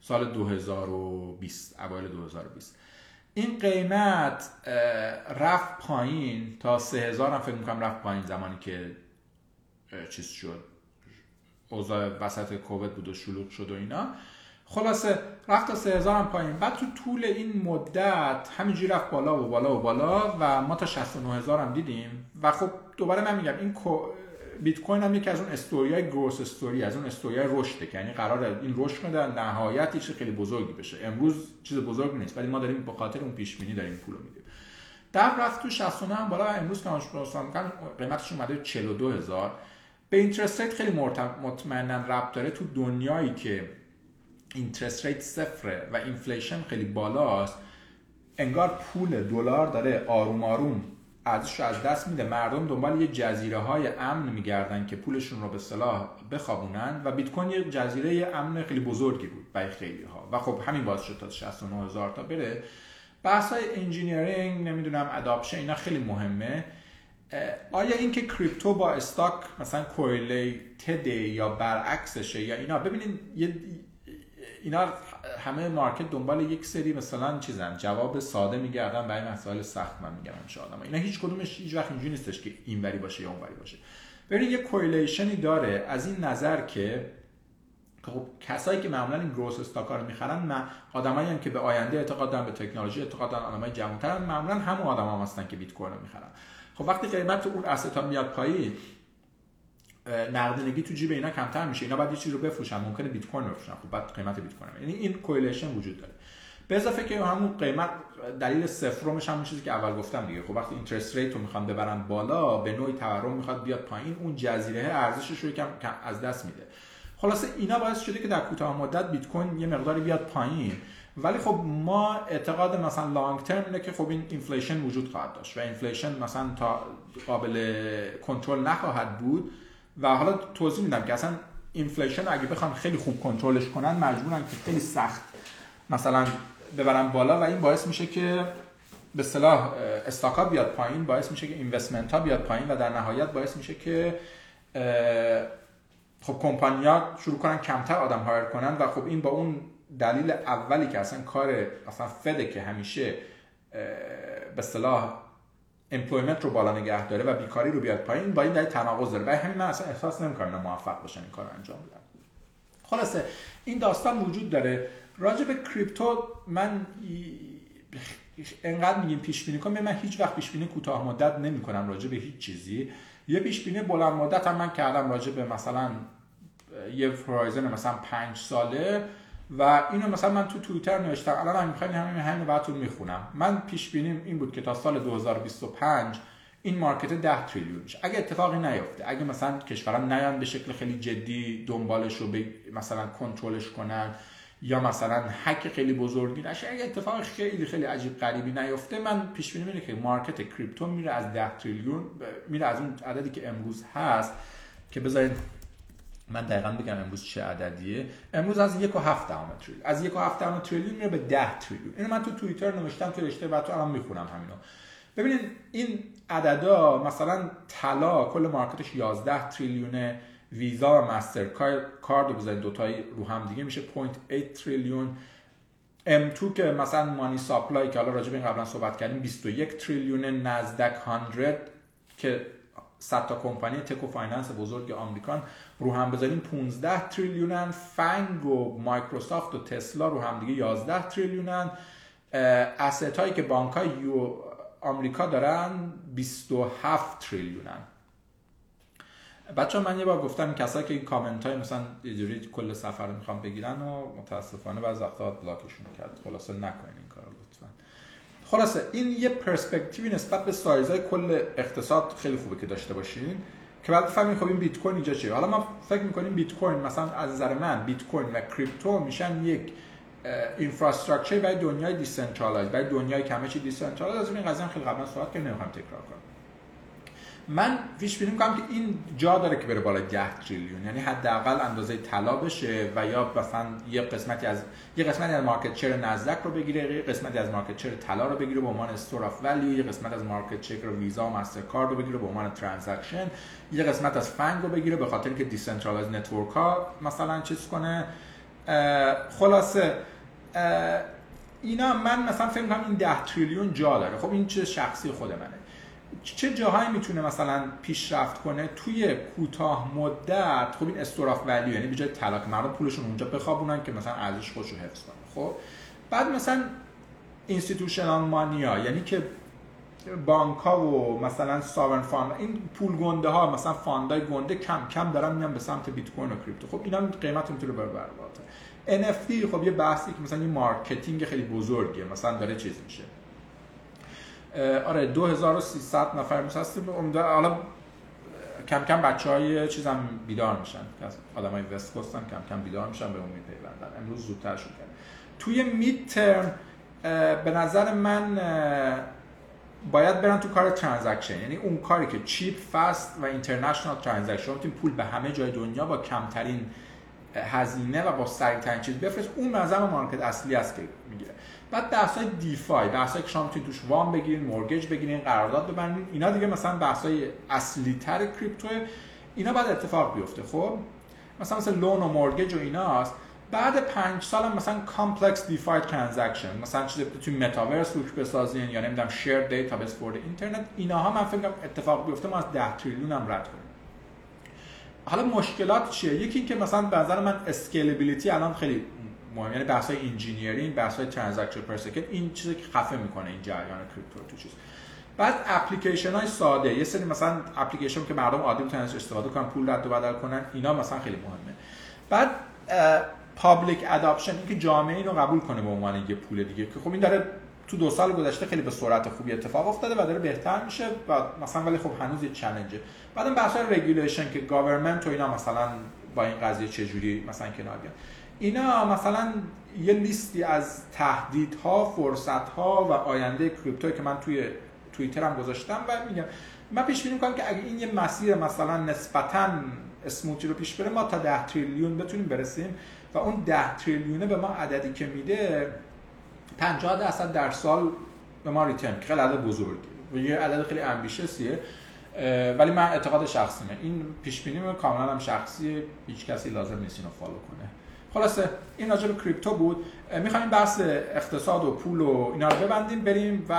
سال 2020 اوایل 2020 این قیمت رفت پایین تا 3000 هم فکر می‌کنم رفت پایین زمانی که چیز شد. اوضاع وسط کووید بود و شلوغ شد و اینا. خلاصه رفت تا 3000 هم پایین. بعد تو طول این مدت همینجوری رفت بالا و بالا و بالا و ما تا 69000 هم دیدیم. و خب دوباره من میگم این بیت کوین هم یکی از اون استوریای گروس استوری از اون استوریای رشده که یعنی قرار این رشد در نهایت چیز خیلی بزرگی بشه. امروز چیز بزرگ نیست ولی ما داریم به خاطر اون پیش بینی داریم پولو میدیم. در رفت تو 69 هم بالا امروز که میگن قیمتش اومده 42000 به interest rate خیلی مطمئنا ربط داره. تو دنیایی که interest rate صفره و inflation خیلی بالاست انگار پول دلار داره آروم آروم ارزش از دست میده. مردم دنبال یه جزیره های امن میگردن که پولشون رو به اصطلاح بخوابونن و بیت کوین یه جزیره امن خیلی بزرگی بود برای خیلی ها و خب همین باعث شد تا 69 هزار تا بره. بحث های engineering نمی‌دونم adoption اینا خیلی مهمه. آیا اینکه کریپتو با stock مثلا correlated یا برعکسشه یا اینا؟ ببینید اینا همه market دنبال یک سری مثلا چیزن. جواب ساده میگردن برای مسائل سخت من میگم ان آدم اینا هیچ کدومش هیچ وقت اینجوری نیستش که اینوری باشه یا اونوری باشه. ببینید یه correlation ی داره از این نظر که خب کسایی که معمولا این growth stock ا رو می‌خرن من آدمایی که به آینده اعتقاد دارن به تکنولوژی اعتقاد دارن آدمای جوان‌ترن معمولا همون آدما هستن که بیت کوین رو می‌خرن. خب وقتی قیمت اون stock ا میاد پایین نقدینگی تو جیب اینا کمتر میشه. اینا باید یه چیزی رو بفروشن. ممکنه بیت کوین بفروشن. خب بعد قیمت بیت کوین یعنی این correlation وجود داره. به اضافه که همون قیمت دلیل صفرمش همون چیزی که اول گفتم دیگه. خب وقتی interest rate رو می‌خوان ببرن بالا به نوعی تورم می‌خواد بیاد پایین اون جزیره ارزشش رو کم از دست میده. خلاصه اینا باعث شده که در کوتاه مدت بیت کوین یه مقداری بیاد پایین. ولی خب ما اعتقاد مثلا long term اینه که خب این inflation وجود خواهد داشت. و inflation مثلا تا قابل کنترل نخواهد بود. و حالا توضیح میدم که اصلا inflation اگه بخوان خیلی خوب کنترلش کنن مجبورن که خیلی سخت مثلا ببرن بالا و این باعث میشه که به اصطلاح stock ا بیاد پایین باعث میشه که investment ها بیاد پایین و در نهایت باعث میشه که خب کمپانیا شروع کنن کمتر آدم hire کنن و خب این با اون دلیل اولی که اصلا کار اصلی فده که همیشه به اصطلاح employment رو بالا نگه داره و بیکاری رو بیاد پایین با این دلیل تناقض داره. و همین من اصلا احساس نمی‌کنم موفق باشن این کار انجام بدن. خلاصه این داستان وجود داره. راجع به کریپتو من انقدر میگیم پیش بینی کنم من هیچ وقت پیش بینی کوتاه مدت نمی کنم راجع به هیچ چیزی. یه پیش بینی بلند مدت هم من کردم راجع به مثلا یه horizon مثلا پنج ساله. و اینو مثلا من تو توییتر نوشتم. الان هم می‌خواین همین همین براتون می‌خونم. من پیش بینیم این بود که تا سال 2025 این مارکت 10 تریلیون میشه. اگه اتفاقی نیفته اگه مثلا کشوران نیان به شکل خیلی جدی دنبالش رو مثلا کنترلش کنن یا مثلا حک خیلی بزرگی نشه اگه اتفاق خیلی خیلی عجیب غریبی نیفته من پیش بینی اینه که مارکت کریپتو میره از 10 تریلیون میره از اون عددی که امروز هست که بذارید من دقیقا بگم امروز چه عددیه. امروز از یک و هفت دهم تریلیون از یک و هفت دهم تریلیون میره به ده تریلیون اینو من تو توییتر نوشتم تو رشته توییت الان می‌خونم همینو. ببینید این عددا مثلا طلا کل market ش 11 تریلیون ویزا و مستر کارد رو بزنید دوتایی رو هم دیگه میشه 0.8 تریلیون. M2 که مثلا money supply که حالا راجع به این قبلا صحبت کردیم 21 تریلیون نزدک 100 که 100 تا کمپانی tech و finance بزرگ آمریکان رو هم بذاریم. 15 تریلیونن FAANG و مایکروسافت و تسلا رو هم دیگه 11 تریلیونن. asset هایی که بانک های یو آمریکا دارن 27 تریلیونن. بچه‌ها من یه بار گفتم کسایی که این کامنت های مثلا یه کل سفر رو می‌خوام بگیرن و متاسفانه بعض وقتا block شون کرد. خلاصه نکنین این کار لطفا. خلاصه این یه پرسپکتیوی نسبت به سایزهای کل اقتصاد خیلی خوبه که داشته باشین. که بعد بفهمیم خب این بیت کوین اینجا چیه. حالا ما فکر می‌کنیم بیت کوین مثلا از نظر من بیت کوین و کریپتو میشن یک infrastructure برای دنیای decentralized برای دنیای کمه چی decentralized از این قضیه خیلی قبلا صحبت کردیم نمی‌خوام تکرار کنم. من پیش بینی می‌کنم که این جا داره که بره بالا 10 تریلیون. یعنی حداقل اندازه طلا بشه و یا مثلا یه قسمتی از یه قسمتی از market share Nasdaq رو بگیره یه قسمتی از market share طلا رو بگیره به عنوان store of value یه قسمت از market share ویزا و مسترکارد رو بگیره به عنوان transaction یه قسمت از FAANG رو بگیره به خاطر که decentralized network ها مثلا چیز کنه. خلاصه اینا من مثلا فکر کنم این 10 تریلیون جا داره. خب این نظر شخصی خود منه؟ چه جاهایی می‌تونه مثلا پیشرفت کنه؟ توی کوتاه مدت خب این store of value یعنی به جای طلا مردم پولشون اونجا بخوابونن که مثلا ارزش خودش رو حفظ کنه خب بعد مثلا institutional money ا یعنی که بانک ها و مثلا sovereign fund این پول گنده ها مثلا fund ای گنده کم کم دارن میان به سمت بیت کوین و کریپتو. خب اینا قیمت می‌تونه ببره NFT خب یه بحثی که مثلا یه marketing خیلی بزرگیه مثلا داره چیز میشه. آره 2300 نفر هستیم حالا کم کم بچه های چیزم بیدار میشن. آدم های West Coast ان کم کم بیدار میشن بهمون میپیوندن امروز زودتر شد توی mid term به نظر من باید برن تو کار transaction یعنی اون کاری که cheap fast و international transaction پول به همه جای دنیا با کمترین هزینه و با سریعترین چیز بفرست اون نظر market اصلی است که می‌گیره. بعد بحث های DeFi بحث که شما می‌تونید توش وام بگیرین mortgage بگیرین قرارداد ببندین اینا دیگه مثلا بحث های اصلی تر کریپتو اینا بعد اتفاق بیفته. خب؟ مثلا مثل loan و mortgage و ایناست. بعد پنج سال هم مثلا complex DeFi transaction. مثلا چیزی تو متاورس روش بسازین یا نمی‌دونم shared database for internet اینها هم من فکر اتفاق بیفته ما از 10 تریلیون هم رد کنیم. حالا مشکلات چیه؟ یکی اینکه مثلا به نظر من scalability الان خیلی مهم یعنی بحث های engineering بحث های transaction per این چیزی که خفه می‌کنه این جریان کریپتو تو چیز. بعد اپلیکیشن های ساده. یه سری مثلا اپلیکیشن که مردم عادی می‌تونن استفاده کنن پول رد و بدل کنن اینا مثلا خیلی مهمه. بعد public adoption اینکه جامعه اینو قبول کنه به عنوان یه پول دیگه. که خب این داره تو دو سال گذشته خیلی به سرعت خوبی اتفاق افتاده و داره بهتر میشه و مثلا ولی خب هنوز یه challenge ه بعدم بحث regulation که government و اینا مثلا با این قضیه چجوری مثلا کنار بیان. اینا مثلا یه لیستی از تهدیدها فرصتها و آینده کریپتو که من توی توییترم گذاشتم و میگم من پیش بینی می‌کنم که اگه این یه مسیر مثلا نسبتا smooth ی رو پیش بره ما تا 10 تریلیون بتونیم برسیم و اون 10 تریلیونه به ما عددی که میده 50 درصد در سال به ما return خیلی عدد بزرگی و یه عدد خیلی ambitious یه ولی من اعتقاد شخصیمه این پیش بینی کاملا هم شخصی هیچ کسی لازم نیست اینو follow کنه. خلاصه این راجع به کریپتو بود. می‌خوایم بحث اقتصاد و پول و اینا رو ببندیم بریم و